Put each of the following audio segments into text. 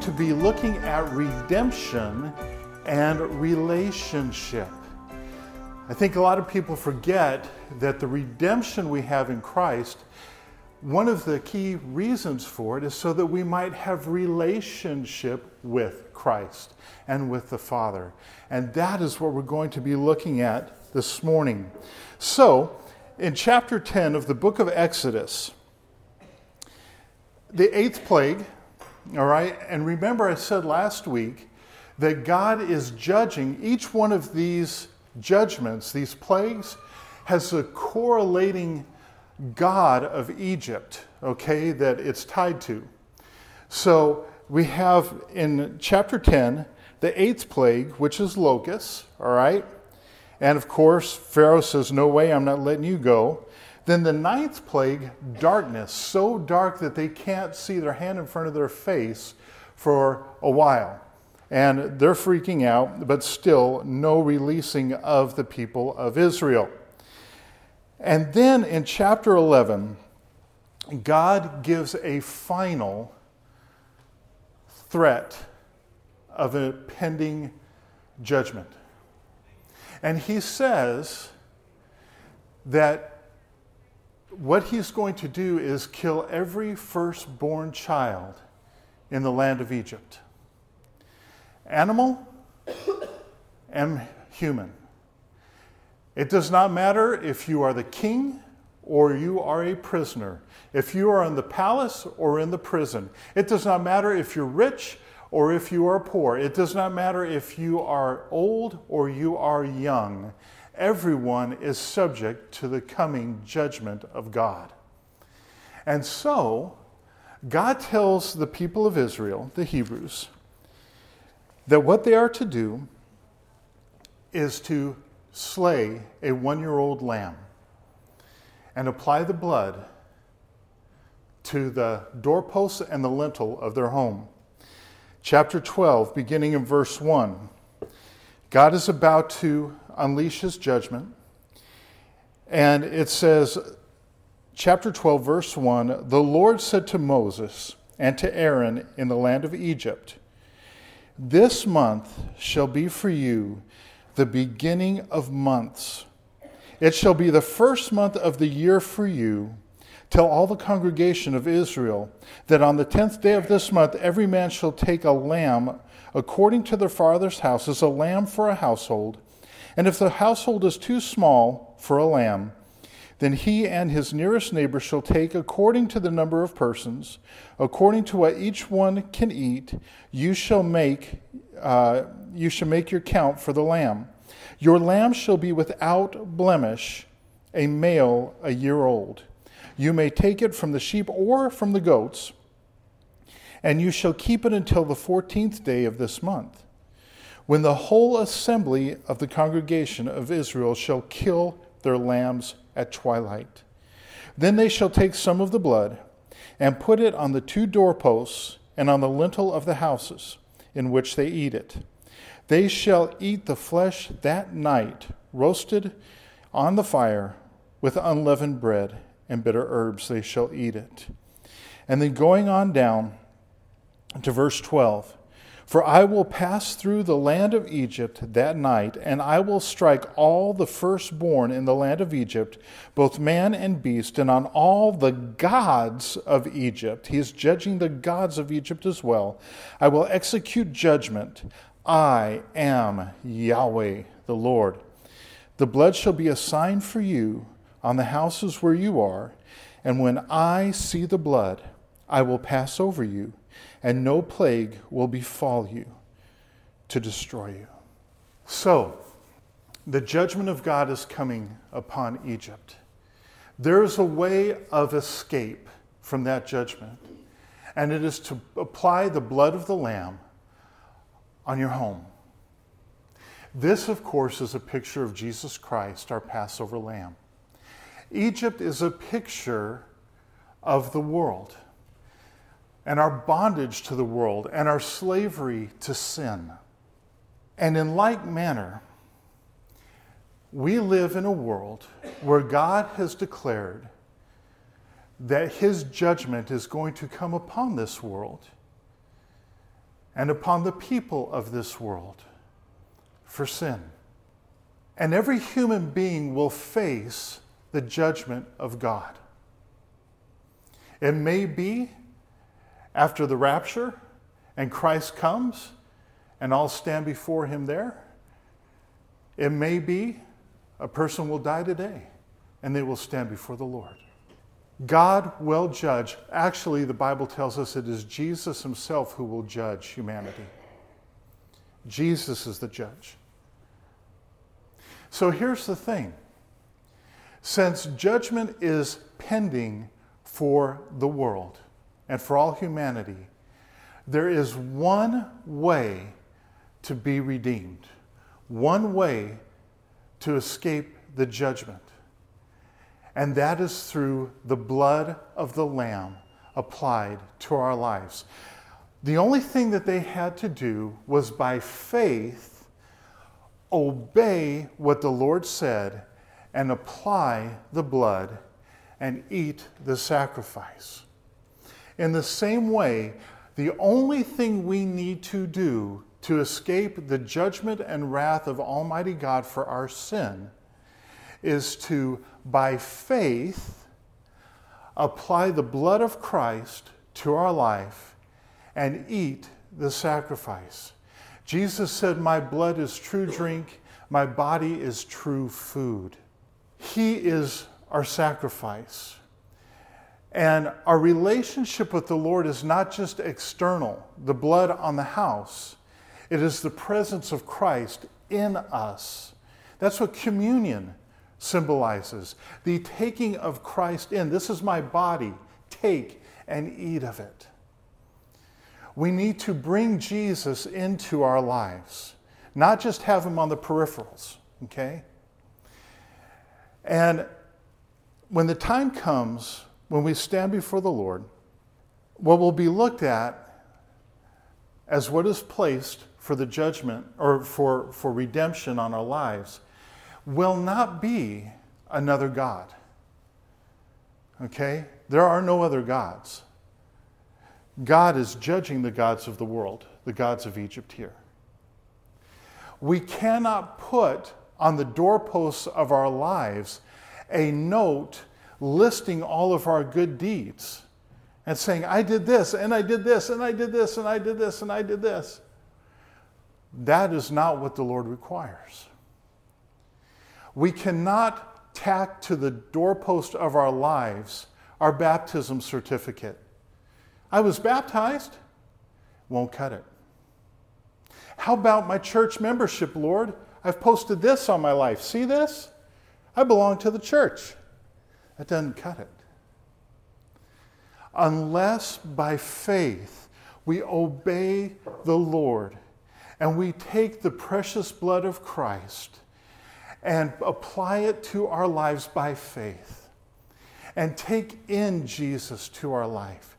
to be looking at redemption and relationship. I think a lot of people forget that the redemption we have in Christ, one of the key reasons for it is so that we might have relationship with Christ and with the Father. And that is what we're going to be looking at this morning. So, in chapter 10 of the book of Exodus, the eighth plague, all right, and remember I said last week that God is judging each one of these judgments, these plagues, has a correlating God of Egypt, okay, that it's tied to. So we have in chapter 10 the eighth plague, which is locusts, all right? And of course, Pharaoh says, No way, I'm not letting you go. Then the ninth plague, darkness, so dark that they can't see their hand in front of their face for a while. And they're freaking out, but still no releasing of the people of Israel. And then in chapter 11, God gives a final threat of a pending judgment. And he says that what he's going to do is kill every firstborn child in the land of Egypt animal and human. It does not matter if you are the king or you are a prisoner, if you are in the palace or in the prison. It does not matter if you're rich or if you are poor. It does not matter if you are old or you are young everyone is subject to the coming judgment of God. And so, God tells the people of Israel, the Hebrews, that what they are to do is to slay a one year old lamb and apply the blood to the doorposts and the lintel of their home. Chapter 12, beginning in verse 1. God is about to unleash his judgment. And it says, chapter 12, verse 1 The Lord said to Moses and to Aaron in the land of Egypt, This month shall be for you the beginning of months. It shall be the first month of the year for you. Tell all the congregation of Israel that on the tenth day of this month every man shall take a lamb according to their father's houses, a lamb for a household and if the household is too small for a lamb, then he and his nearest neighbor shall take according to the number of persons, according to what each one can eat. You shall make uh, you shall make your count for the lamb. Your lamb shall be without blemish, a male a year old. You may take it from the sheep or from the goats, and you shall keep it until the fourteenth day of this month when the whole assembly of the congregation of Israel shall kill their lambs at twilight. Then they shall take some of the blood and put it on the two doorposts and on the lintel of the houses in which they eat it. They shall eat the flesh that night, roasted on the fire with unleavened bread and bitter herbs. They shall eat it. And then going on down to verse 12. For I will pass through the land of Egypt that night, and I will strike all the firstborn in the land of Egypt, both man and beast, and on all the gods of Egypt. He is judging the gods of Egypt as well. I will execute judgment. I am Yahweh, the Lord. The blood shall be a sign for you on the houses where you are, and when I see the blood, I will pass over you and no plague will befall you to destroy you. So, the judgment of God is coming upon Egypt. There is a way of escape from that judgment, and it is to apply the blood of the Lamb on your home. This, of course, is a picture of Jesus Christ, our Passover lamb. Egypt is a picture of the world and our bondage to the world and our slavery to sin. And in like manner, we live in a world where God has declared that his judgment is going to come upon this world and upon the people of this world for sin. And every human being will face the judgment of God. It may be after the rapture and Christ comes and I'll stand before him there. It may be a person will die today and they will stand before the Lord. God will judge. Actually, the Bible tells us it is Jesus himself who will judge humanity. Jesus is the judge. So here's the thing since judgment is pending for the world and for all humanity, there is one way to be redeemed, one way to escape the judgment. And that is through the blood of the Lamb applied to our lives. The only thing that they had to do was by faith obey what the Lord said and apply the blood and eat the sacrifice. In the same way, the only thing we need to do to escape the judgment and wrath of Almighty God for our sin is to, by faith, apply the blood of Christ to our life and eat the sacrifice. Jesus said, My blood is true drink, my body is true food. He is our sacrifice. And our relationship with the Lord is not just external, the blood on the house, it is the presence of Christ in us. That's what communion symbolizes the taking of Christ in. This is my body, take and eat of it. We need to bring Jesus into our lives, not just have him on the peripherals, okay? And when the time comes when we stand before the Lord, what will be looked at as what is placed for the judgment or for, for redemption on our lives will not be another God. Okay? There are no other gods. God is judging the gods of the world, the gods of Egypt here. We cannot put on the doorposts of our lives a note listing all of our good deeds and saying, I did this, and I did this, and I did this, and I did this, and I did this. That is not what the Lord requires. We cannot tack to the doorpost of our lives our baptism certificate. I was baptized, won't cut it. How about my church membership, Lord? I've posted this on my life. See this? I belong to the church. That doesn't cut it. Unless by faith we obey the Lord and we take the precious blood of Christ and apply it to our lives by faith and take in Jesus to our life.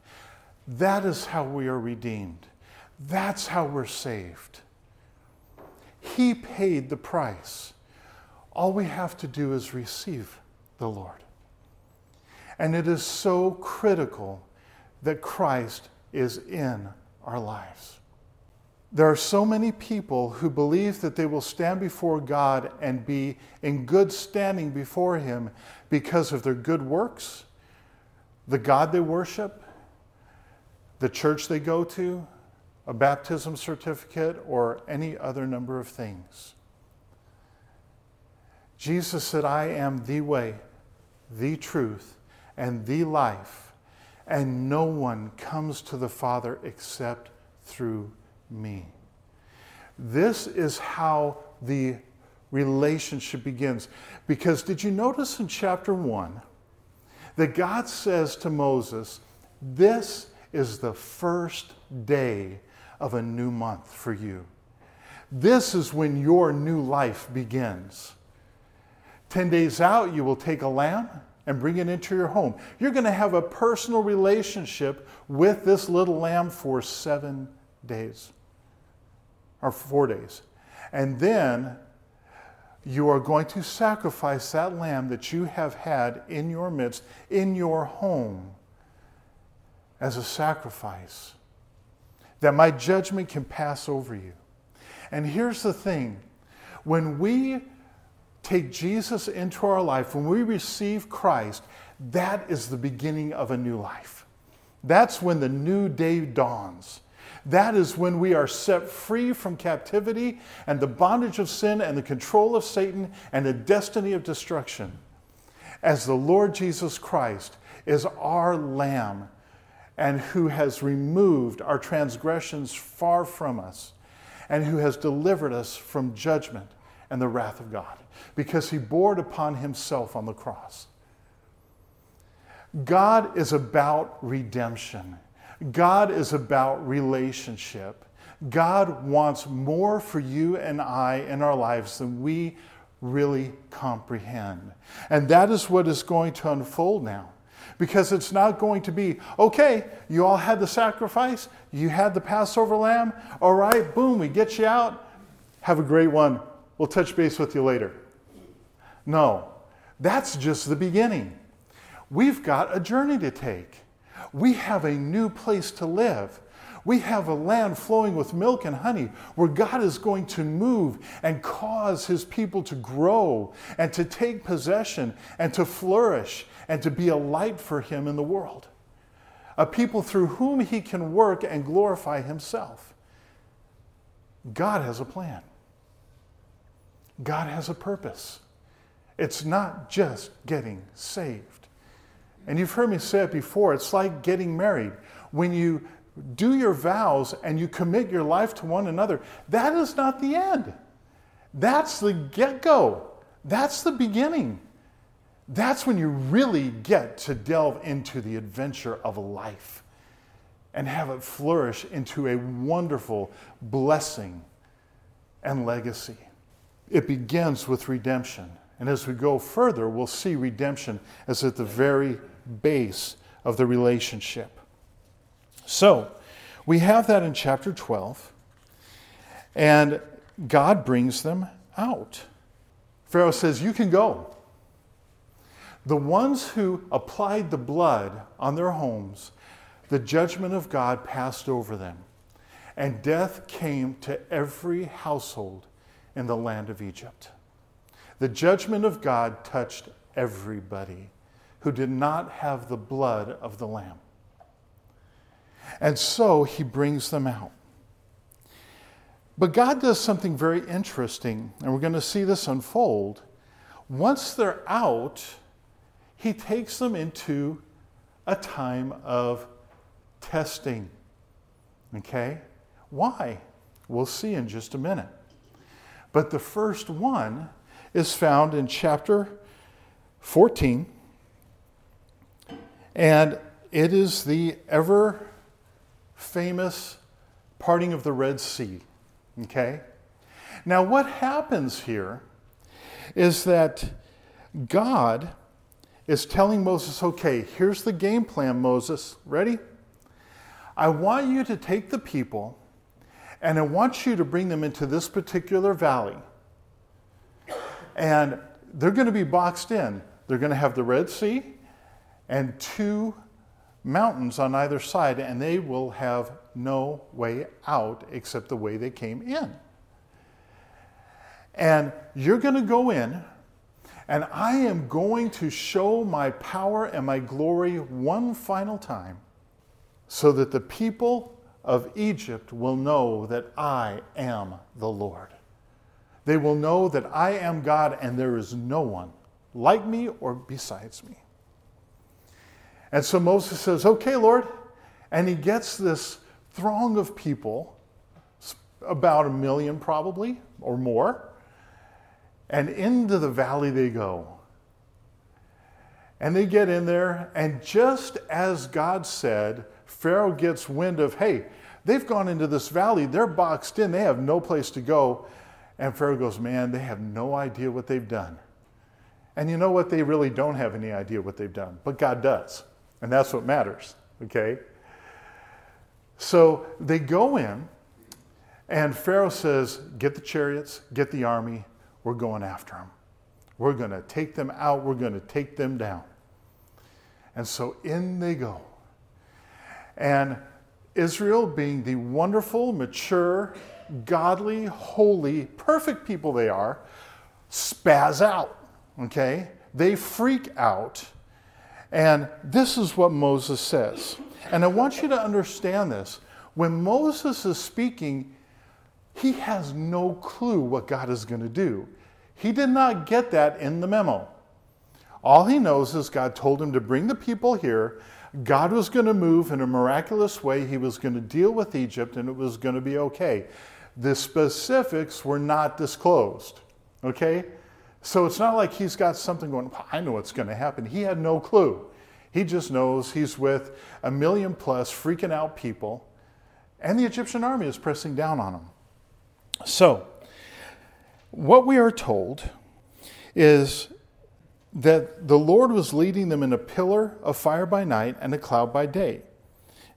That is how we are redeemed. That's how we're saved. He paid the price. All we have to do is receive the Lord. And it is so critical that Christ is in our lives. There are so many people who believe that they will stand before God and be in good standing before Him because of their good works, the God they worship, the church they go to, a baptism certificate, or any other number of things. Jesus said, I am the way, the truth, and the life, and no one comes to the Father except through me. This is how the relationship begins. Because did you notice in chapter 1 that God says to Moses, This is the first day of a new month for you. This is when your new life begins. 10 days out, you will take a lamb and bring it into your home. You're going to have a personal relationship with this little lamb for seven days or four days. And then you are going to sacrifice that lamb that you have had in your midst, in your home, as a sacrifice, that my judgment can pass over you. And here's the thing when we take Jesus into our life, when we receive Christ, that is the beginning of a new life. That's when the new day dawns. That is when we are set free from captivity and the bondage of sin and the control of Satan and the destiny of destruction. As the Lord Jesus Christ is our Lamb and who has removed our transgressions far from us and who has delivered us from judgment and the wrath of God because he bore it upon himself on the cross. God is about redemption. God is about relationship. God wants more for you and I in our lives than we really comprehend. And that is what is going to unfold now. Because it's not going to be, okay, you all had the sacrifice, you had the Passover lamb, all right, boom, we get you out. Have a great one. We'll touch base with you later. No, that's just the beginning. We've got a journey to take. We have a new place to live. We have a land flowing with milk and honey where God is going to move and cause his people to grow and to take possession and to flourish and to be a light for him in the world. A people through whom he can work and glorify himself. God has a plan, God has a purpose. It's not just getting saved. And you've heard me say it before it's like getting married. When you do your vows and you commit your life to one another, that is not the end. That's the get go, that's the beginning. That's when you really get to delve into the adventure of life and have it flourish into a wonderful blessing and legacy. It begins with redemption. And as we go further, we'll see redemption as at the very base of the relationship. So, we have that in chapter 12, and God brings them out. Pharaoh says, You can go. The ones who applied the blood on their homes, the judgment of God passed over them, and death came to every household in the land of Egypt. The judgment of God touched everybody who did not have the blood of the Lamb. And so he brings them out. But God does something very interesting, and we're going to see this unfold. Once they're out, he takes them into a time of testing. Okay? Why? We'll see in just a minute. But the first one is found in chapter 14, and it is the ever famous parting of the Red Sea. Okay? Now, what happens here is that God is telling Moses, okay, here's the game plan, Moses. Ready? I want you to take the people and I want you to bring them into this particular valley. And they're going to be boxed in. They're going to have the Red Sea and two mountains on either side, and they will have no way out except the way they came in. And you're going to go in, and I am going to show my power and my glory one final time so that the people of Egypt will know that I am the Lord. They will know that I am God and there is no one like me or besides me. And so Moses says, Okay, Lord. And he gets this throng of people, about a million probably or more, and into the valley they go. And they get in there, and just as God said, Pharaoh gets wind of, hey, they've gone into this valley, they're boxed in, they have no place to go. And Pharaoh goes, man, they have no idea what they've done. And you know what? They really don't have any idea what they've done, but God does. And that's what matters, okay? So they go in, and Pharaoh says, Get the chariots, get the army, we're going after them. We're going to take them out, we're going to take them down. And so in they go. And Israel, being the wonderful, mature, godly, holy, perfect people they are, spaz out. Okay? They freak out. And this is what Moses says. And I want you to understand this. When Moses is speaking, he has no clue what God is going to do. He did not get that in the memo. All he knows is God told him to bring the people here. God was going to move in a miraculous way. He was going to deal with Egypt and it was going to be okay. The specifics were not disclosed. Okay? So it's not like he's got something going, I know what's going to happen. He had no clue. He just knows he's with a million plus freaking out people, and the Egyptian army is pressing down on him. So, what we are told is that the Lord was leading them in a pillar of fire by night and a cloud by day.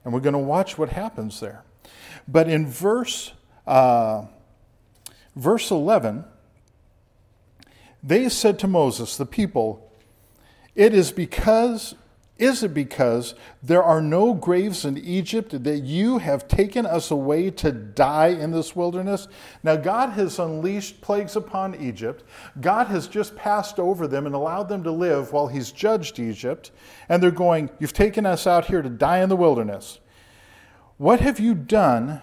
And we're going to watch what happens there. But in verse, uh, verse 11, they said to Moses, the people, It is because is it because there are no graves in Egypt that you have taken us away to die in this wilderness? Now, God has unleashed plagues upon Egypt. God has just passed over them and allowed them to live while He's judged Egypt. And they're going, You've taken us out here to die in the wilderness. What have you done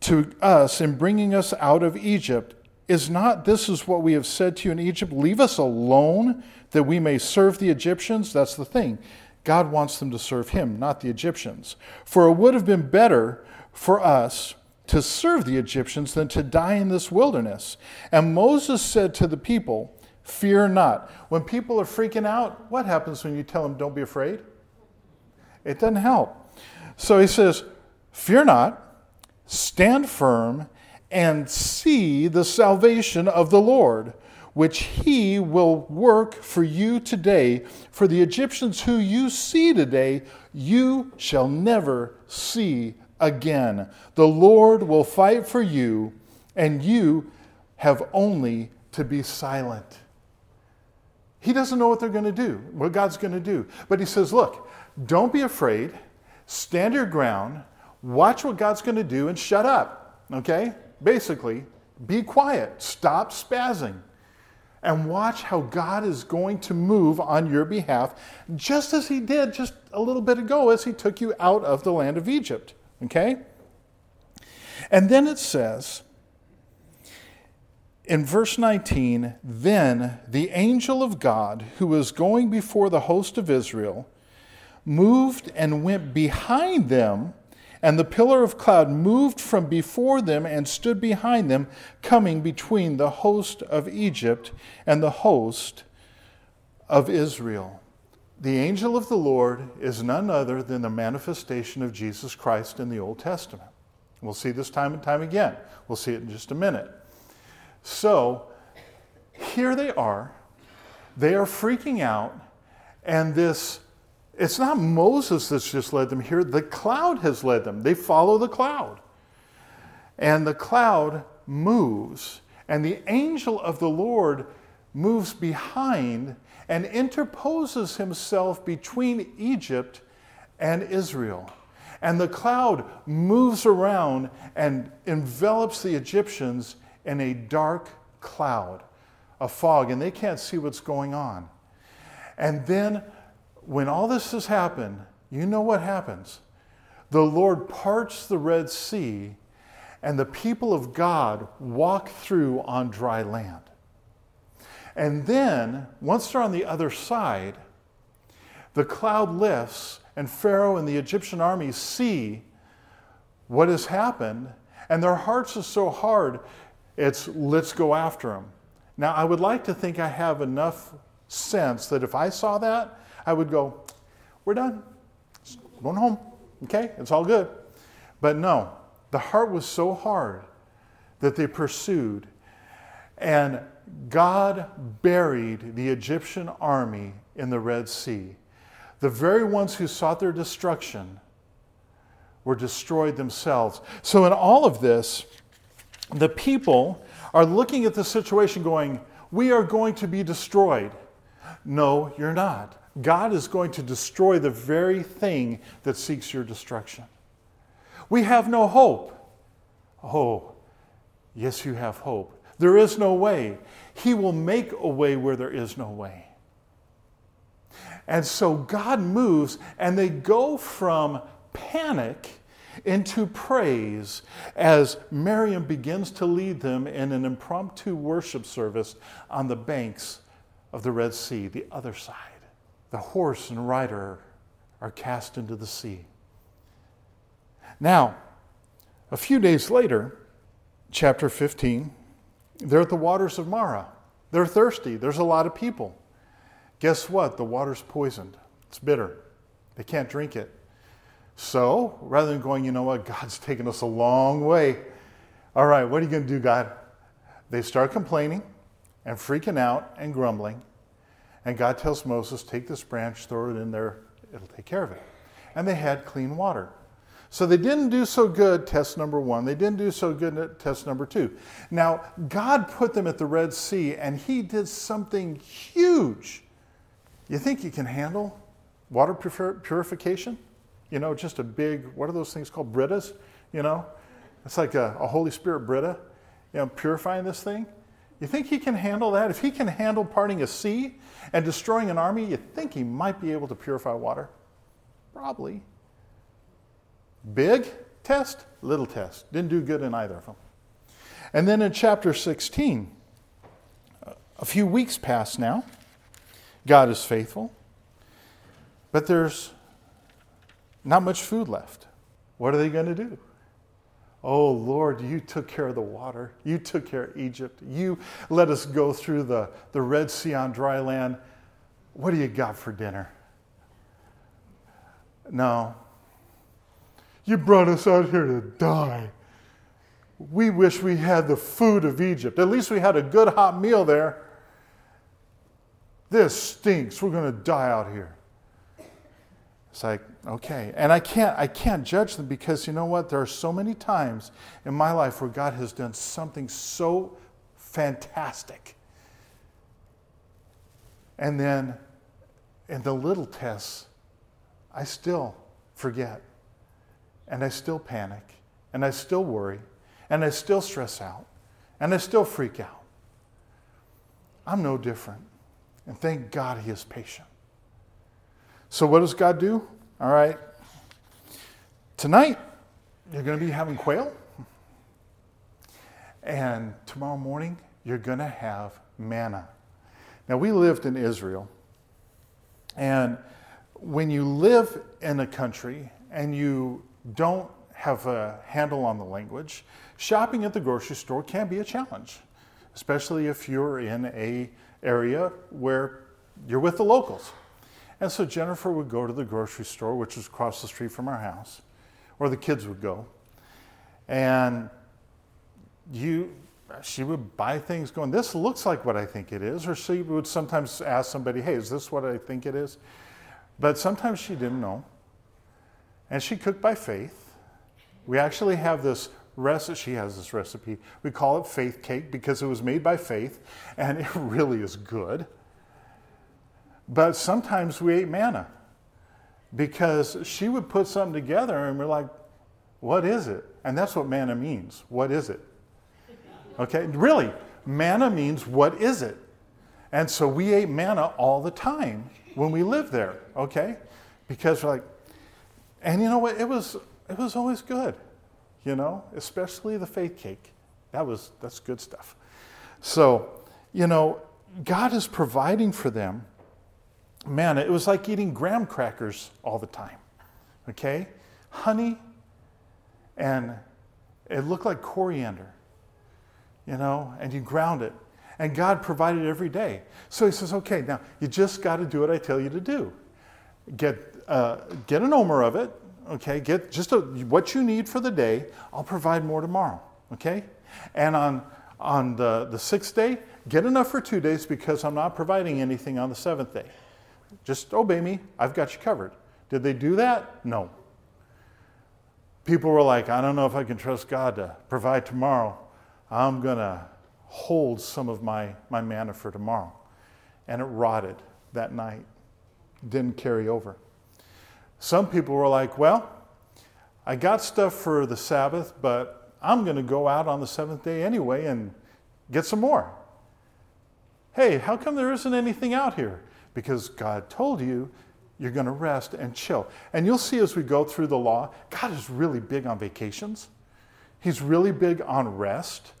to us in bringing us out of Egypt? Is not this is what we have said to you in Egypt? Leave us alone that we may serve the Egyptians? That's the thing. God wants them to serve him, not the Egyptians. For it would have been better for us to serve the Egyptians than to die in this wilderness. And Moses said to the people, Fear not. When people are freaking out, what happens when you tell them, Don't be afraid? It doesn't help. So he says, Fear not, stand firm, and see the salvation of the Lord which he will work for you today. For the Egyptians who you see today, you shall never see again. The Lord will fight for you, and you have only to be silent. He doesn't know what they're going to do, what God's going to do. But he says, Look, don't be afraid, stand your ground, watch what God's going to do, and shut up. Okay? Basically, be quiet, stop spazzing and watch how God is going to move on your behalf, just as He did just a little bit ago as He took you out of the land of Egypt. Okay? And then it says in verse 19, then the angel of God, who was going before the host of Israel, moved and went behind them and the pillar of cloud moved from before them and stood behind them, coming between the host of Egypt and the host of Israel. The angel of the Lord is none other than the manifestation of Jesus Christ in the Old Testament. We'll see this time and time again. We'll see it in just a minute. So, here they are. They are freaking out, and this it's not Moses that's just led them here, the cloud has led them. They follow the cloud. And the cloud moves, and the angel of the Lord moves behind and interposes himself between Egypt and Israel. And the cloud moves around and envelops the Egyptians in a dark cloud, a fog, and they can't see what's going on. And then when all this has happened, you know what happens. The Lord parts the Red Sea, and the people of God walk through on dry land. And then, once they're on the other side, the cloud lifts, and Pharaoh and the Egyptian army see what has happened, and their hearts are so hard, it's let's go after them. Now, I would like to think I have enough sense that if I saw that, I would go, We're done. Going home. Okay? It's all good. But no, the heart was so hard that they pursued. And God buried the Egyptian army in the Red Sea. The very ones who sought their destruction were destroyed themselves. So, in all of this, the people are looking at the situation going, We are going to be destroyed. No, you're not. God is going to destroy the very thing that seeks your destruction. We have no hope. Oh, yes, you have hope. There is no way. He will make a way where there is no way. And so God moves, and they go from panic into praise as Miriam begins to lead them in an impromptu worship service on the banks of the Red Sea, the other side. The horse and rider are cast into the sea. Now, a few days later, chapter 15, they're at the waters of Marah. They're thirsty. There's a lot of people. Guess what? The water's poisoned. It's bitter. They can't drink it. So rather than going, you know what, God's taken us a long way. All right, what are you going to do, God? They start complaining and freaking out and grumbling. And God tells Moses, take this branch, throw it in there, it'll take care of it. And they had clean water. So they didn't do so good, test number one. They didn't do so good at test number two. Now, God put them at the Red Sea, and He did something huge. You think you can handle water purification? You know, just a big, what are those things called? Britas? You know? It's like a, a Holy Spirit Brita, you know, purifying this thing. You think he can handle that? If he can handle parting a sea and destroying an army, you think he might be able to purify water? Probably. Big test, little test. Didn't do good in either of them. And then in chapter 16, a few weeks pass now. God is faithful, but there's not much food left. What are they going to do? Oh Lord, you took care of the water. You took care of Egypt. You let us go through the, the Red Sea on dry land. What do you got for dinner? No. You brought us out here to die. We wish we had the food of Egypt. At least we had a good hot meal there. This stinks. We're going to die out here. It's like, okay. And I can't, I can't judge them because you know what? There are so many times in my life where God has done something so fantastic. And then in the little tests, I still forget. And I still panic. And I still worry. And I still stress out. And I still freak out. I'm no different. And thank God he is patient. So, what does God do? All right. Tonight, you're going to be having quail. And tomorrow morning, you're going to have manna. Now, we lived in Israel. And when you live in a country and you don't have a handle on the language, shopping at the grocery store can be a challenge, especially if you're in a area where you're with the locals. And so Jennifer would go to the grocery store, which was across the street from our house, or the kids would go. And you, she would buy things going, This looks like what I think it is. Or she would sometimes ask somebody, Hey, is this what I think it is? But sometimes she didn't know. And she cooked by faith. We actually have this recipe, she has this recipe. We call it faith cake because it was made by faith, and it really is good. But sometimes we ate manna because she would put something together and we're like, what is it? And that's what manna means. What is it? Okay, really, manna means what is it? And so we ate manna all the time when we lived there, okay? Because like, and you know what? It was it was always good, you know, especially the faith cake. That was that's good stuff. So, you know, God is providing for them man, it was like eating graham crackers all the time. Okay? Honey, and it looked like coriander, you know, and you ground it. And God provided every day. So he says, okay, now you just got to do what I tell you to do. Get, uh, get an omer of it, okay? Get just a, what you need for the day. I'll provide more tomorrow, okay? And on, on the, the sixth day, get enough for two days because I'm not providing anything on the seventh day. Just oh, obey me. I've got you covered. Did they do that? No. People were like, I don't know if I can trust God to provide tomorrow. I'm going to hold some of my, my manna for tomorrow. And it rotted that night, didn't carry over. Some people were like, well, I got stuff for the Sabbath, but I'm going to go out on the seventh day anyway and get some more. Hey, how come there isn't anything out here? Because God told you you're going to rest and chill. And you'll see as we go through the law, God is really big on vacations. He's really big on rest.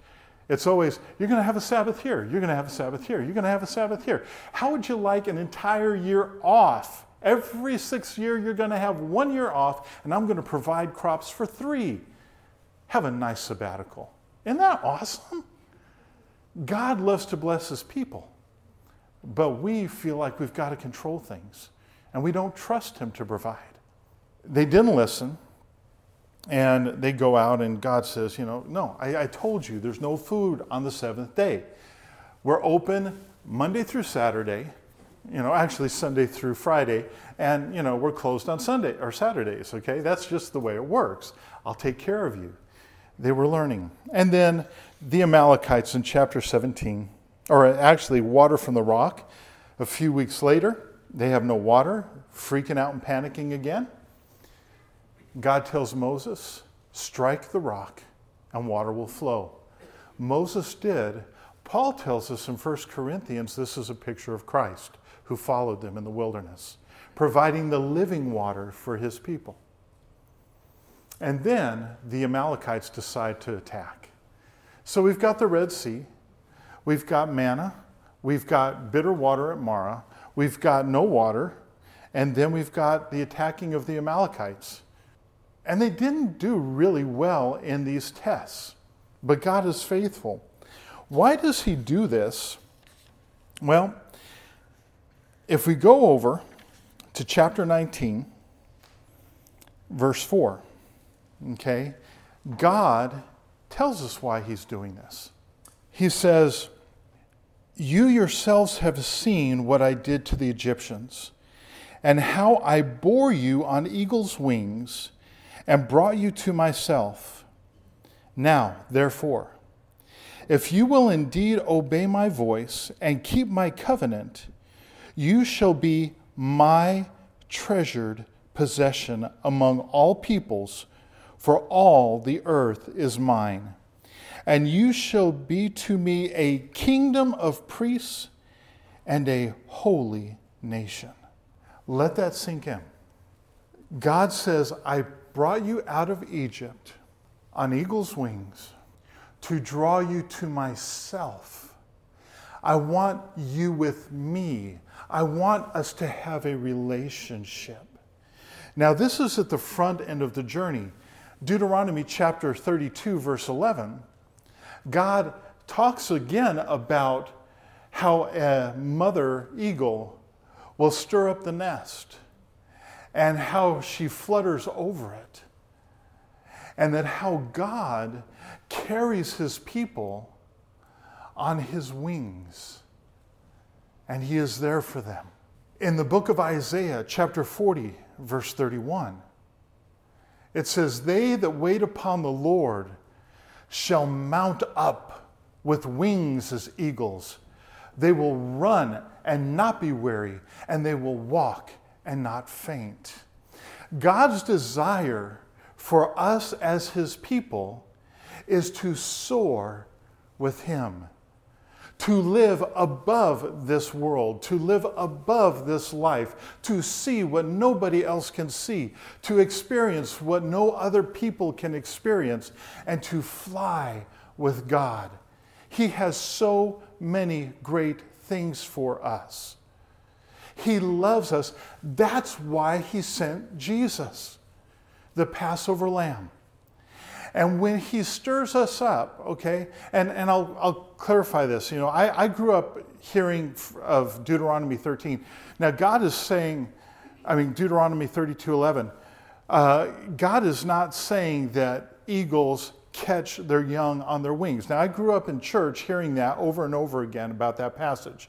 It's always, you're going to have a Sabbath here, you're going to have a Sabbath here, you're going to have a Sabbath here. How would you like an entire year off? Every sixth year, you're going to have one year off, and I'm going to provide crops for three. Have a nice sabbatical. Isn't that awesome? God loves to bless his people, but we feel like we've got to control things, and we don't trust him to provide. They didn't listen. And they go out, and God says, You know, no, I, I told you there's no food on the seventh day. We're open Monday through Saturday, you know, actually Sunday through Friday, and, you know, we're closed on Sunday or Saturdays, okay? That's just the way it works. I'll take care of you. They were learning. And then the Amalekites in chapter 17, or actually, water from the rock. A few weeks later, they have no water, freaking out and panicking again. God tells Moses, strike the rock and water will flow. Moses did. Paul tells us in 1 Corinthians this is a picture of Christ who followed them in the wilderness, providing the living water for his people. And then the Amalekites decide to attack. So we've got the Red Sea, we've got manna, we've got bitter water at Marah, we've got no water, and then we've got the attacking of the Amalekites. And they didn't do really well in these tests, but God is faithful. Why does He do this? Well, if we go over to chapter 19, verse 4, okay, God tells us why He's doing this. He says, You yourselves have seen what I did to the Egyptians, and how I bore you on eagle's wings and brought you to myself. Now, therefore, if you will indeed obey my voice and keep my covenant, you shall be my treasured possession among all peoples, for all the earth is mine. And you shall be to me a kingdom of priests and a holy nation. Let that sink in. God says, I brought you out of Egypt on eagle's wings to draw you to myself. I want you with me. I want us to have a relationship. Now, this is at the front end of the journey. Deuteronomy chapter 32, verse 11, God talks again about how a mother eagle will stir up the nest and how she flutters over it. And that how God carries his people on his wings, and he is there for them. In the book of Isaiah, chapter 40, verse 31, it says, They that wait upon the Lord shall mount up with wings as eagles. They will run and not be weary, and they will walk and not faint. God's desire for us as His people is to soar with Him, to live above this world, to live above this life, to see what nobody else can see, to experience what no other people can experience, and to fly with God. He has so many great things for us. He loves us. That's why he sent Jesus, the Passover lamb. And when he stirs us up, okay, and, and I'll, I'll clarify this. You know, I, I grew up hearing of Deuteronomy 13. Now, God is saying, I mean, Deuteronomy 32 11, uh, God is not saying that eagles catch their young on their wings. Now, I grew up in church hearing that over and over again about that passage.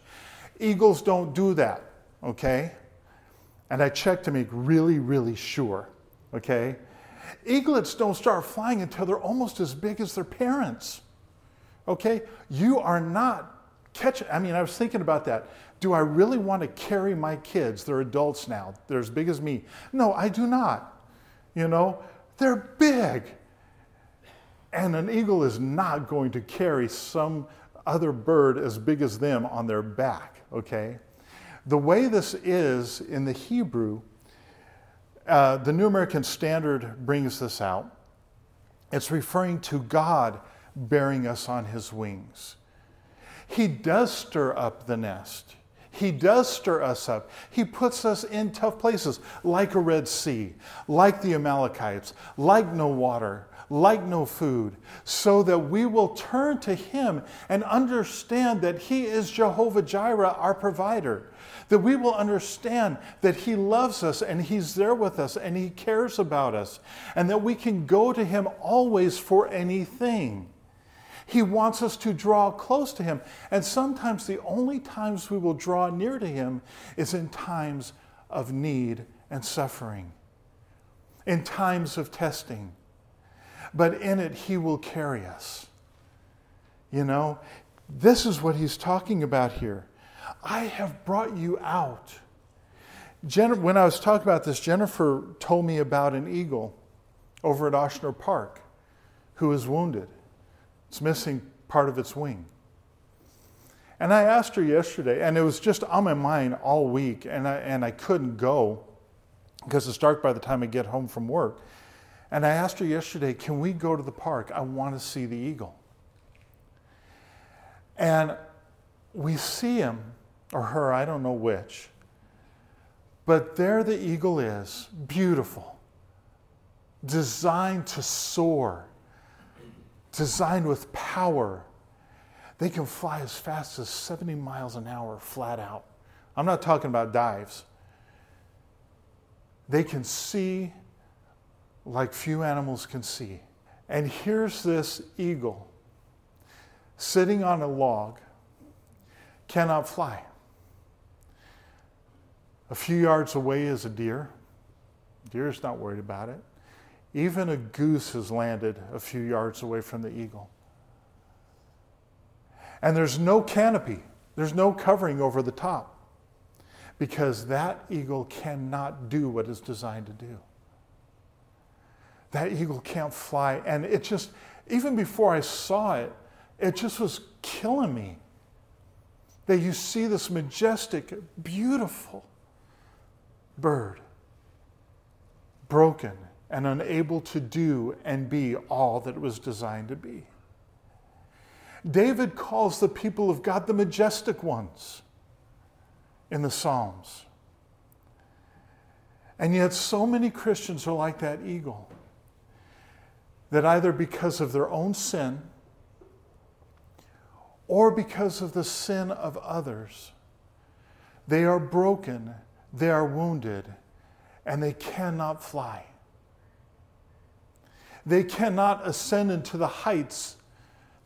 Eagles don't do that okay? And I checked to make really, really sure, okay? Eaglets don't start flying until they're almost as big as their parents. Okay? You are not catching. I mean, I was thinking about that. Do I really want to carry my kids? They're adults now, they're as big as me. No, I do not. You know, they're big. And an eagle is not going to carry some other bird as big as them on their back, okay? The way this is in the Hebrew, uh, the New American Standard brings this out. It's referring to God bearing us on his wings. He does stir up the nest. He does stir us up. He puts us in tough places, like a Red Sea, like the Amalekites, like no water, like no food, so that we will turn to Him and understand that He is Jehovah Jireh, our provider. That we will understand that He loves us and He's there with us and He cares about us, and that we can go to Him always for anything. He wants us to draw close to Him. And sometimes the only times we will draw near to Him is in times of need and suffering, in times of testing. But in it, He will carry us. You know, this is what He's talking about here. I have brought you out. Jen- when I was talking about this, Jennifer told me about an eagle over at Ochsner Park who is wounded. It's missing part of its wing. And I asked her yesterday, and it was just on my mind all week, and I, and I couldn't go because it's dark by the time I get home from work. And I asked her yesterday, Can we go to the park? I want to see the eagle. And we see him, or her, I don't know which, but there the eagle is, beautiful, designed to soar designed with power. They can fly as fast as 70 miles an hour flat out. I'm not talking about dives. They can see like few animals can see. And here's this eagle sitting on a log, cannot fly. A few yards away is a deer. Deer's not worried about it. Even a goose has landed a few yards away from the eagle. And there's no canopy, there's no covering over the top because that eagle cannot do what it's designed to do. That eagle can't fly. And it just, even before I saw it, it just was killing me. That you see this majestic, beautiful bird broken and unable to do and be all that it was designed to be. David calls the people of God the majestic ones in the Psalms. And yet, so many Christians are like that eagle that either because of their own sin or because of the sin of others, they are broken, they are wounded, and they cannot fly. They cannot ascend into the heights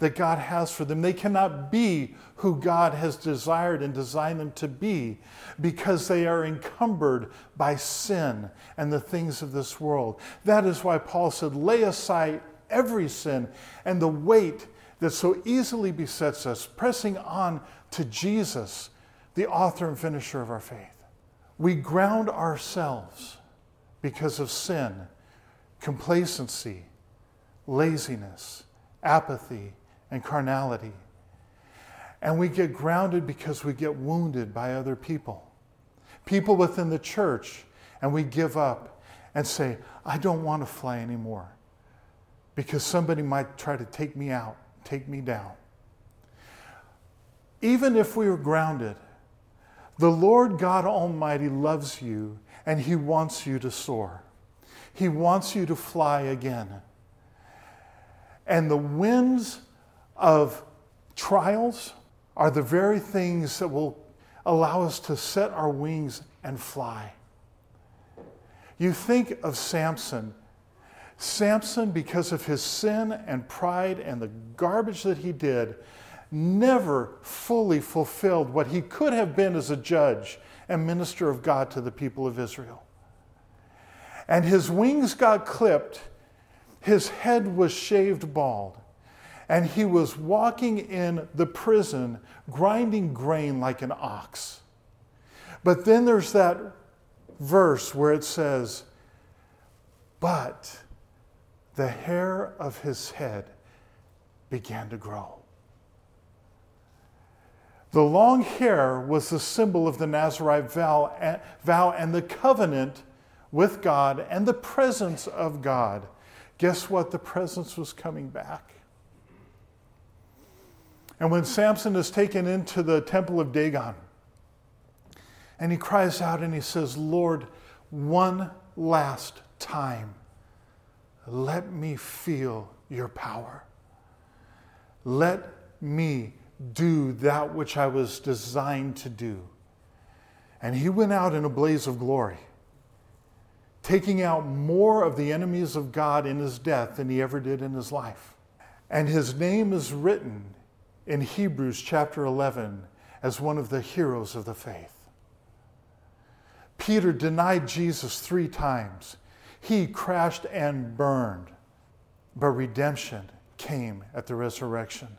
that God has for them. They cannot be who God has desired and designed them to be because they are encumbered by sin and the things of this world. That is why Paul said, lay aside every sin and the weight that so easily besets us, pressing on to Jesus, the author and finisher of our faith. We ground ourselves because of sin, complacency, laziness, apathy, and carnality. And we get grounded because we get wounded by other people, people within the church, and we give up and say, I don't want to fly anymore because somebody might try to take me out, take me down. Even if we are grounded, the Lord God Almighty loves you and He wants you to soar. He wants you to fly again. And the winds of trials are the very things that will allow us to set our wings and fly. You think of Samson. Samson, because of his sin and pride and the garbage that he did, never fully fulfilled what he could have been as a judge and minister of God to the people of Israel. And his wings got clipped his head was shaved bald, and he was walking in the prison, grinding grain like an ox. But then there's that verse where it says, But the hair of his head began to grow. The long hair was the symbol of the Nazarite vow, and the covenant with God and the presence of God. Guess what? The presence was coming back. And when Samson is taken into the temple of Dagon, and he cries out and he says, Lord, one last time, let me feel your power. Let me do that which I was designed to do. And he went out in a blaze of glory, taking out more of the enemies of God in his death than he ever did in his life. And his name is written in Hebrews chapter 11 as one of the heroes of the faith. Peter denied Jesus three times. He crashed and burned. But redemption came at the resurrection.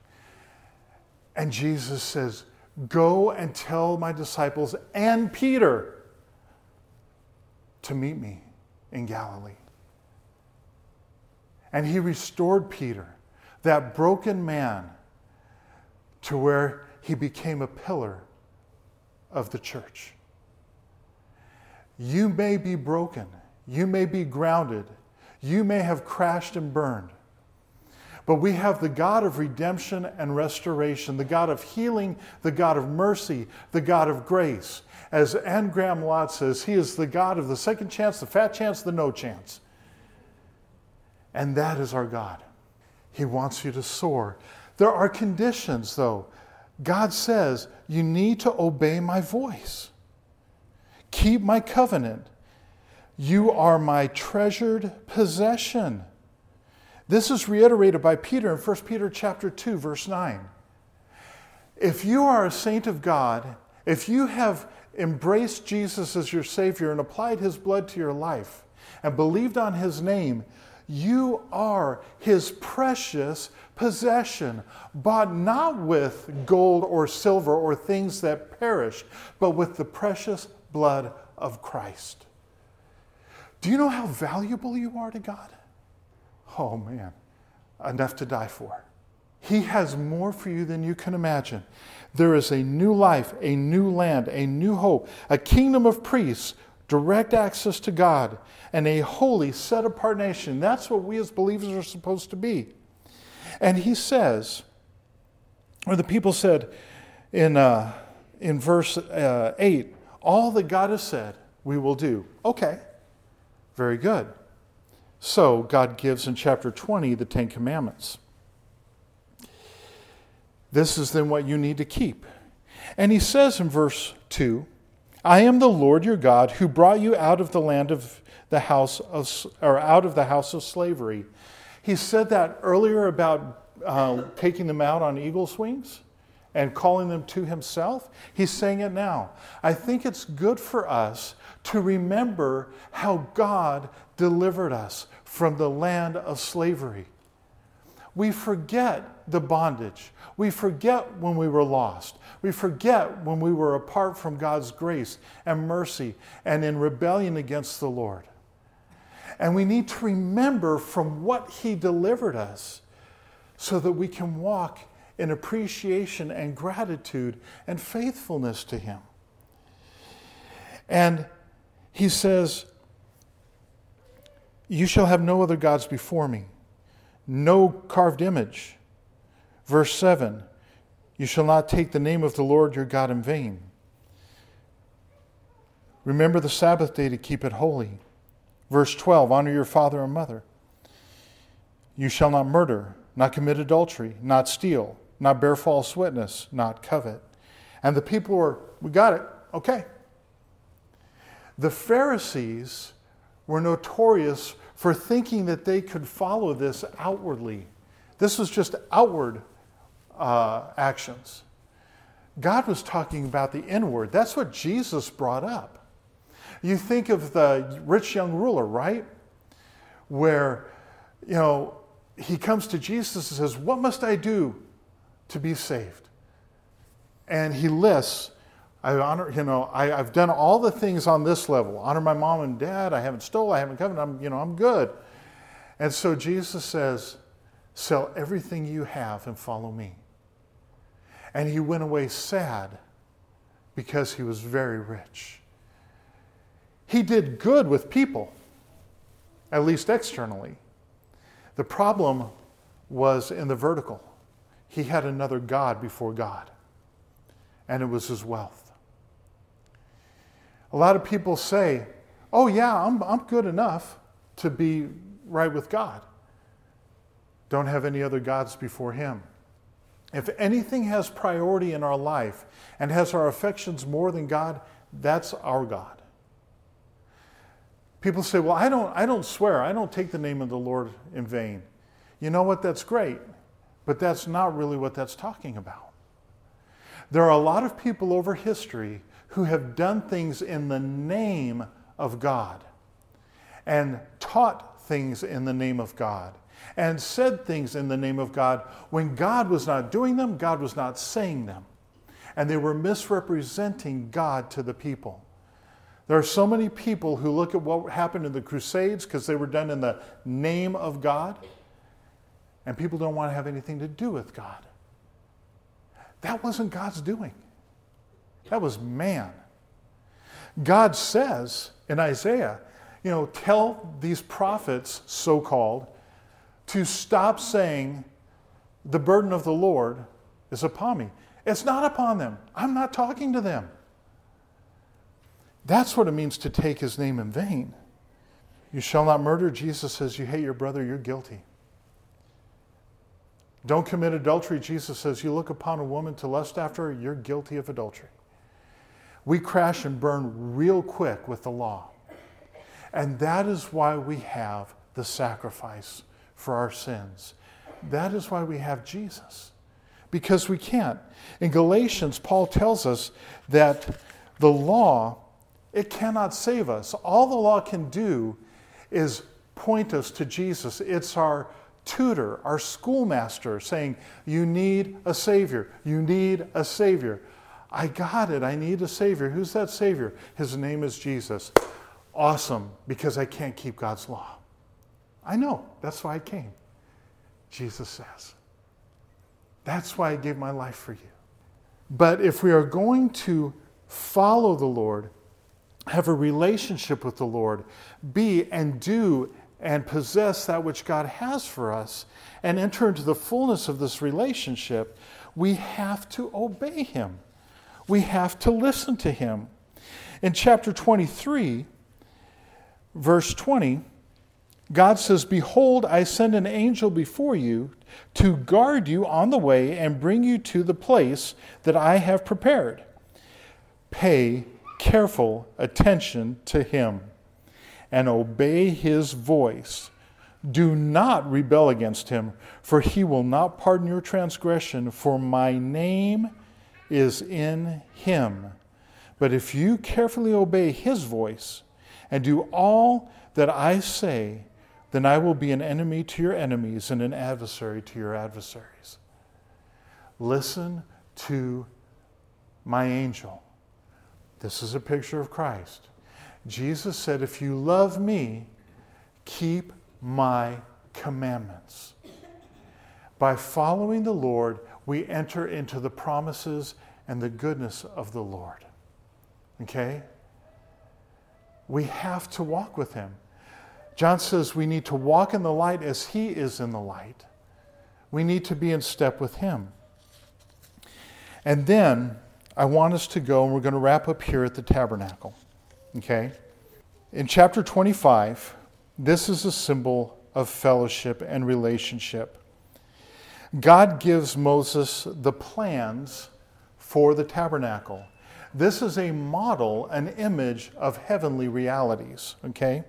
And Jesus says, Go and tell my disciples and Peter to meet me in Galilee. And he restored Peter, that broken man to where he became a pillar of the church. You may be broken, you may be grounded, you may have crashed and burned. But we have the God of redemption and restoration, the God of healing, the God of mercy, the God of grace. As Anne Graham Lotz says, He is the God of the second chance, the fat chance, the no chance. And that is our God. He wants you to soar. There are conditions, though. God says, You need to obey my voice, keep my covenant. You are my treasured possession. This is reiterated by Peter in 1 Peter chapter 2 verse 9. If you are a saint of God, if you have embraced Jesus as your savior and applied his blood to your life and believed on his name, you are his precious possession, bought not with gold or silver or things that perish, but with the precious blood of Christ. Do you know how valuable you are to God? Oh man, enough to die for. He has more for you than you can imagine. There is a new life, a new land, a new hope, a kingdom of priests, direct access to God, and a holy, set apart nation. That's what we as believers are supposed to be. And he says, or the people said in, uh, in verse uh, 8, all that God has said, we will do. Okay, very good. So God gives in chapter 20 the Ten Commandments. This is then what you need to keep. And he says in verse 2 I am the Lord your God who brought you out of the land of the house of, or out of the house of slavery. He said that earlier about uh, taking them out on eagle's wings and calling them to himself. He's saying it now. I think it's good for us to remember how God delivered us from the land of slavery. We forget the bondage. We forget when we were lost. We forget when we were apart from God's grace and mercy and in rebellion against the Lord. And we need to remember from what He delivered us so that we can walk in appreciation and gratitude and faithfulness to Him. And He says, You shall have no other gods before me no carved image. Verse 7 You shall not take the name of the Lord your God in vain. Remember the Sabbath day to keep it holy. Verse 12 Honor your father and mother. You shall not murder, not commit adultery, not steal, not bear false witness, not covet. And the people were, We got it, okay. The Pharisees were notorious for thinking that they could follow this outwardly. This was just outward uh, actions. God was talking about the inward. That's what Jesus brought up. You think of the rich young ruler, right? Where, you know, he comes to Jesus and says, What must I do to be saved? And he lists, I honor, you know, I, have done all the things on this level. Honor my mom and dad. I haven't stole. I haven't coveted. I'm, you know, I'm good. And so Jesus says, Sell everything you have and follow me. And he went away sad because he was very rich. He did good with people, at least externally. The problem was in the vertical. He had another God before God, and it was his wealth. A lot of people say, Oh, yeah, I'm, I'm good enough to be right with God. Don't have any other gods before him. If anything has priority in our life and has our affections more than God, that's our God. People say, Well, I don't, I don't swear, I don't take the name of the Lord in vain. You know what? That's great, but that's not really what that's talking about. There are a lot of people over history who have done things in the name of God and taught things in the name of God and said things in the name of God when God was not doing them, God was not saying them. And they were misrepresenting God to the people. There are so many people who look at what happened in the Crusades because they were done in the name of God, and people don't want to have anything to do with God. That wasn't God's doing, that was man. God says in Isaiah, you know, tell these prophets, so called, to stop saying, the burden of the Lord is upon me. It's not upon them. I'm not talking to them. That's what it means to take his name in vain. You shall not murder. Jesus says, You hate your brother, you're guilty. Don't commit adultery. Jesus says, You look upon a woman to lust after her, you're guilty of adultery. We crash and burn real quick with the law. And that is why we have the sacrifice for our sins. That is why we have Jesus, because we can't. In Galatians, Paul tells us that the law, it cannot save us. All the law can do is point us to Jesus. It's our tutor, our schoolmaster saying, You need a Savior. You need a Savior. I got it. I need a Savior. Who's that Savior? His name is Jesus. Awesome, because I can't keep God's law. I know. That's why I came. Jesus says. That's why I gave my life for you. But if we are going to follow the Lord, have a relationship with the Lord, be and do and possess that which God has for us, and enter into the fullness of this relationship, we have to obey Him. We have to listen to Him. In chapter 23, verse 20, God says, Behold, I send an angel before you to guard you on the way and bring you to the place that I have prepared. Pay careful attention to him and obey his voice. Do not rebel against him, for he will not pardon your transgression, for my name is in him. But if you carefully obey his voice and do all that I say, then I will be an enemy to your enemies and an adversary to your adversaries. Listen to my angel. This is a picture of Christ. Jesus said, If you love me, keep my commandments. By following the Lord, we enter into the promises and the goodness of the Lord. Okay? We have to walk with him. John says we need to walk in the light as he is in the light. We need to be in step with him. And then I want us to go, and we're going to wrap up here at the tabernacle. Okay? In chapter 25, this is a symbol of fellowship and relationship. God gives Moses the plans for the tabernacle. This is a model, an image of heavenly realities, okay?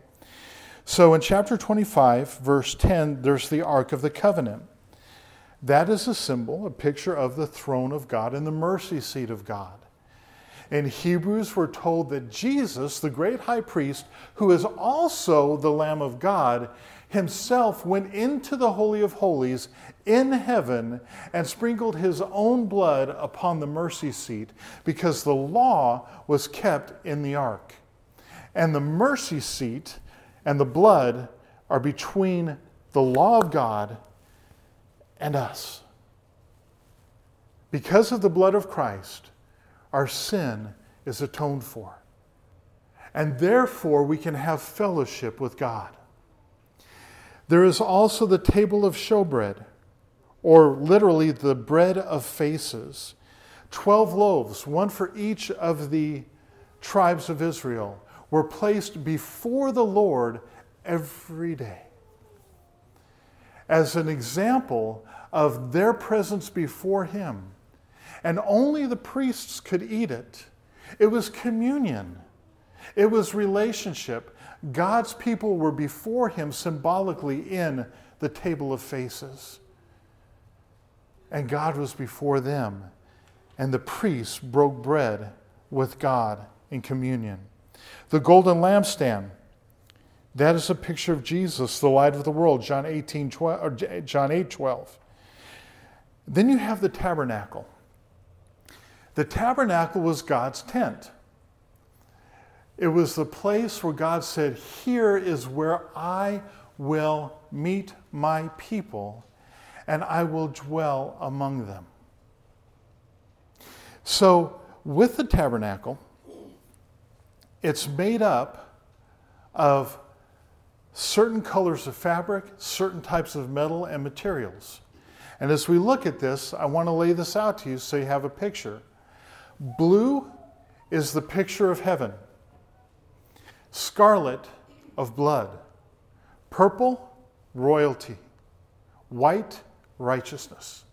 So in chapter 25, verse 10, there's the Ark of the Covenant. That is a symbol, a picture of the throne of God and the mercy seat of God. In Hebrews, we're told that Jesus, the great high priest, who is also the Lamb of God, himself went into the Holy of Holies in heaven and sprinkled his own blood upon the mercy seat because the law was kept in the ark. And the mercy seat and the blood are between the law of God and us. Because of the blood of Christ, our sin is atoned for. And therefore, we can have fellowship with God. There is also the table of showbread, or literally the bread of faces. Twelve loaves, one for each of the tribes of Israel, were placed before the Lord every day as an example of their presence before Him. And only the priests could eat it. It was communion, it was relationship. God's people were before Him symbolically in the table of faces. And God was before them. And the priests broke bread with God in communion. The golden lampstand that is a picture of Jesus, the light of the world, John 18, 12, or John 8, 12. Then you have the tabernacle. The tabernacle was God's tent. It was the place where God said, Here is where I will meet my people, and I will dwell among them. So, with the tabernacle, it's made up of certain colors of fabric, certain types of metal and materials. And as we look at this, I want to lay this out to you so you have a picture. Blue is the picture of heaven, scarlet of blood, purple, royalty, white, righteousness.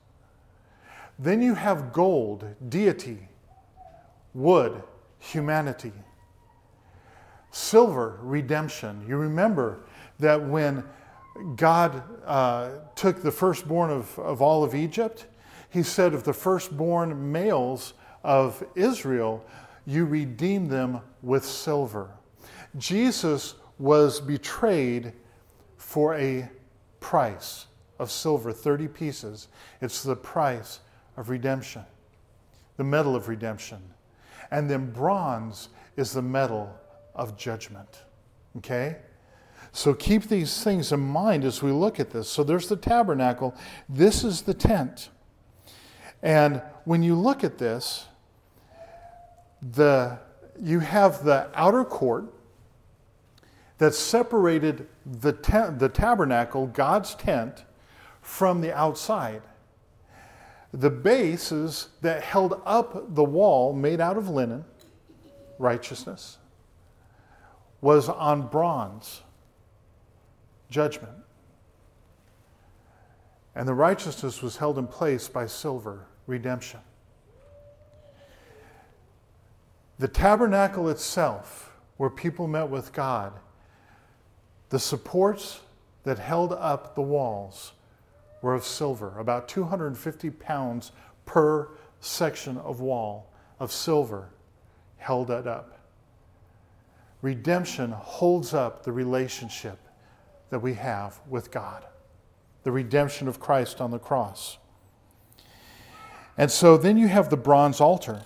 Then you have gold, deity, wood, humanity, silver, redemption. You remember that when God uh, took the firstborn of, of all of Egypt, he said, Of the firstborn males of Israel, you redeem them with silver. Jesus was betrayed for a price of silver, 30 pieces. It's the price of redemption, the metal of redemption. And then bronze is the metal of judgment. Okay? So keep these things in mind as we look at this. So there's the tabernacle. This is the tent. And when you look at this, the, you have the outer court that separated the, tent, the tabernacle, God's tent, from the outside. The bases that held up the wall, made out of linen, righteousness, was on bronze judgment. And the righteousness was held in place by silver, redemption. The tabernacle itself, where people met with God, the supports that held up the walls were of silver, about 250 pounds per section of wall of silver held it up. Redemption holds up the relationship that we have with God, the redemption of Christ on the cross. And so then you have the bronze altar,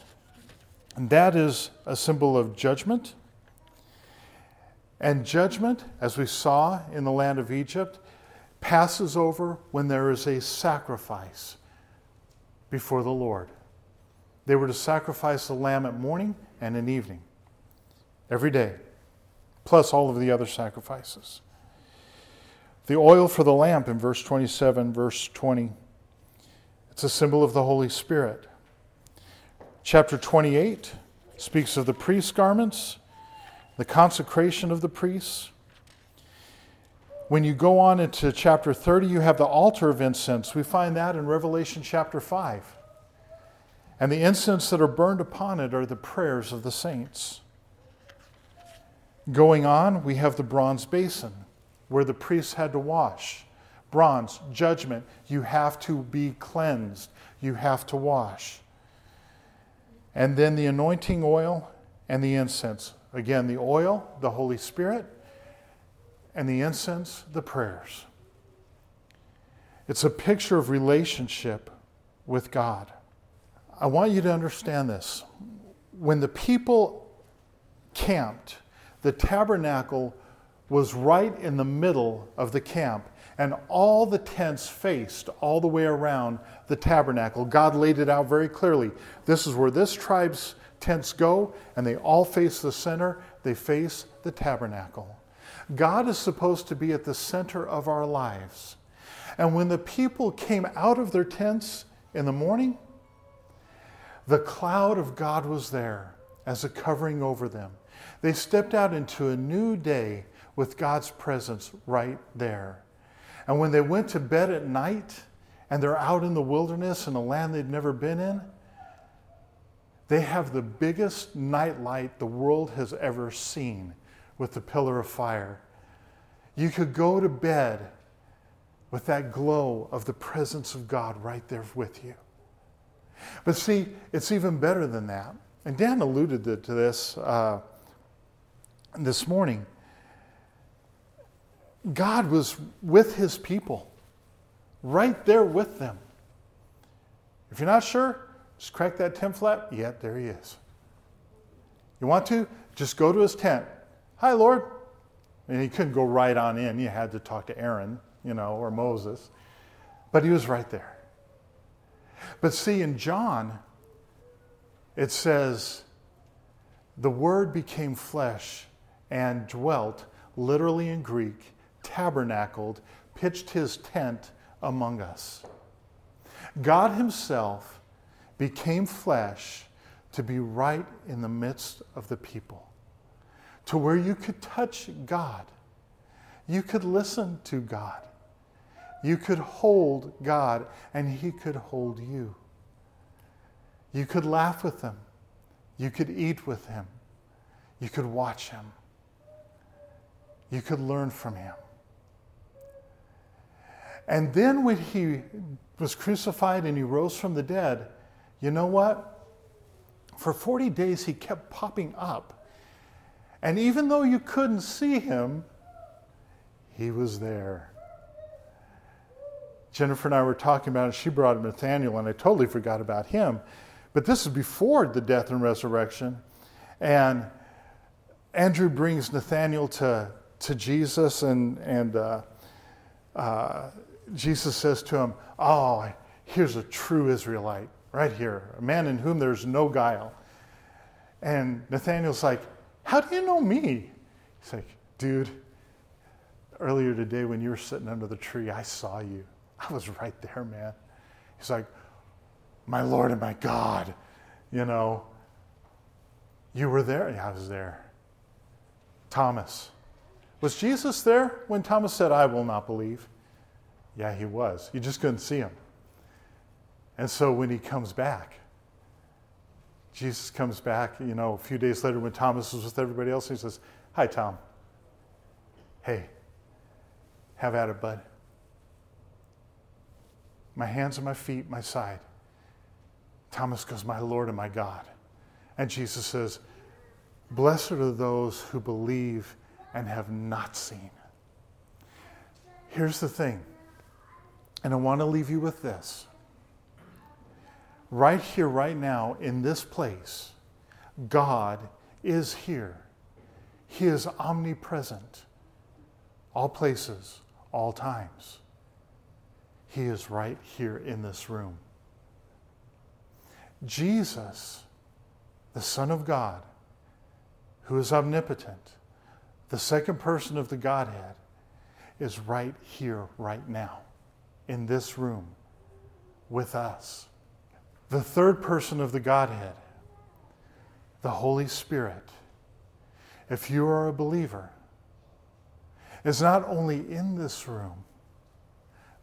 and that is a symbol of judgment. And judgment, as we saw in the land of Egypt, passes over when there is a sacrifice before the Lord. They were to sacrifice the lamb at morning and in evening, every day, plus all of the other sacrifices. The oil for the lamp in verse 27, verse 20. It's a symbol of the Holy Spirit. Chapter 28 speaks of the priest's garments, the consecration of the priests. When you go on into chapter 30, you have the altar of incense. We find that in Revelation chapter 5. And the incense that are burned upon it are the prayers of the saints. Going on, we have the bronze basin where the priests had to wash. Bronze, judgment, you have to be cleansed, you have to wash. And then the anointing oil and the incense. Again, the oil, the Holy Spirit, and the incense, the prayers. It's a picture of relationship with God. I want you to understand this. When the people camped, the tabernacle was right in the middle of the camp, and all the tents faced all the way around the tabernacle. God laid it out very clearly. This is where this tribe's tents go, and they all face the center, they face the tabernacle. God is supposed to be at the center of our lives. And when the people came out of their tents in the morning, the cloud of God was there as a covering over them. They stepped out into a new day with God's presence right there. And when they went to bed at night and they're out in the wilderness in a land they'd never been in, they have the biggest nightlight the world has ever seen with the pillar of fire. You could go to bed with that glow of the presence of God right there with you. But see, it's even better than that. And Dan alluded to, this uh, this morning. God was with his people, right there with them. If you're not sure, just crack that tent flap. Yep, there he is. You want to? Just go to his tent. Hi, Lord. And he couldn't go right on in. You had to talk to Aaron, you know, or Moses. But he was right there. But see, in John, it says, the Word became flesh and dwelt, literally in Greek, tabernacled, pitched his tent among us. God Himself became flesh to be right in the midst of the people, to where you could touch God, you could listen to God, you could hold God, and He could hold you. You could laugh with Him, you could eat with Him, you could watch Him, you could learn from Him. And then when he was crucified and he rose from the dead, you know what? For 40 days he kept popping up. And even though you couldn't see him, he was there. Jennifer and I were talking about it. She brought Nathaniel, and I totally forgot about him. But this is before the death and resurrection. And Andrew brings Nathaniel to, to Jesus, and, and uh, uh, Jesus says to him, Oh, here's a true Israelite right here, a man in whom there's no guile. And Nathaniel's like, How do you know me? He's like, Dude, earlier today when you were sitting under the tree, I saw you. I was right there, man. He's like, My Lord and my God, you know, you were there? Yeah, I was there. Thomas. Was Jesus there when Thomas said, I will not believe? Yeah, he was. You just couldn't see him. And so when he comes back, Jesus comes back, you know, a few days later when Thomas was with everybody else, he says, Hi, Tom. Hey, have at it, bud. My hands and my feet, my side. Thomas goes, My Lord and my God. And Jesus says, Blessed are those who believe and have not seen. Here's the thing and I want to leave you with this. Right here, right now, in this place, God is here. He is omnipresent, all places, all times. He is right here in this room. Jesus, the Son of God, who is omnipotent, the second person of the Godhead, is right here, right now in this room with us. The third person of the Godhead, the Holy Spirit, if you are a believer, is not only in this room,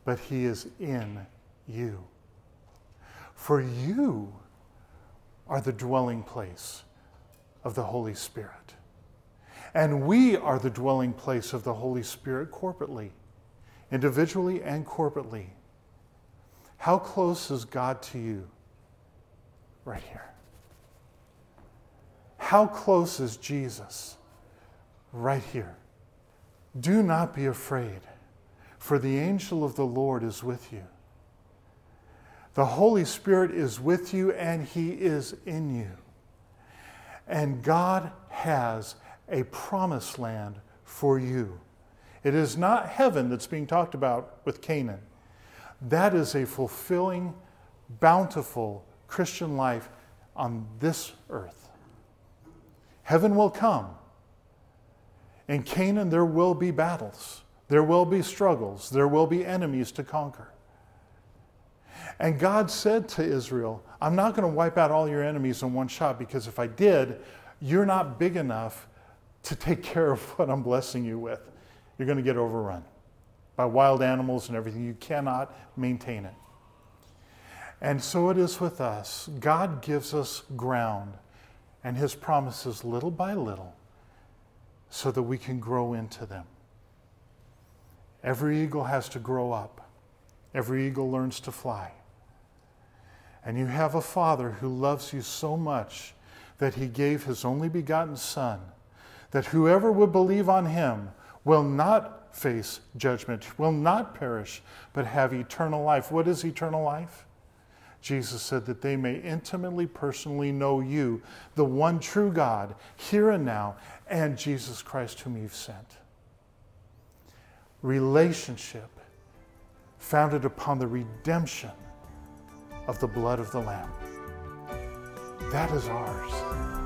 but he is in you. For you are the dwelling place of the Holy Spirit. And we are the dwelling place of the Holy Spirit corporately individually and corporately. How close is God to you? Right here. How close is Jesus? Right here. Do not be afraid, for the angel of the Lord is with you. The Holy Spirit is with you and He is in you. And God has a promised land for you. It is not heaven that's being talked about with Canaan. That is a fulfilling, bountiful Christian life on this earth. Heaven will come. In Canaan, there will be battles, there will be struggles, there will be enemies to conquer. And God said to Israel, I'm not going to wipe out all your enemies in one shot because if I did, you're not big enough to take care of what I'm blessing you with. You're going to get overrun by wild animals and everything. You cannot maintain it. And so it is with us. God gives us ground and his promises little by little so that we can grow into them. Every eagle has to grow up, every eagle learns to fly. And you have a Father who loves you so much that he gave his only begotten Son, that whoever would believe on him will not face judgment, will not perish, but have eternal life. What is eternal life? Jesus said that they may intimately, personally know you, the one true God, here and now, and Jesus Christ, whom you've sent. Relationship founded upon the redemption of the blood of the Lamb. That is ours.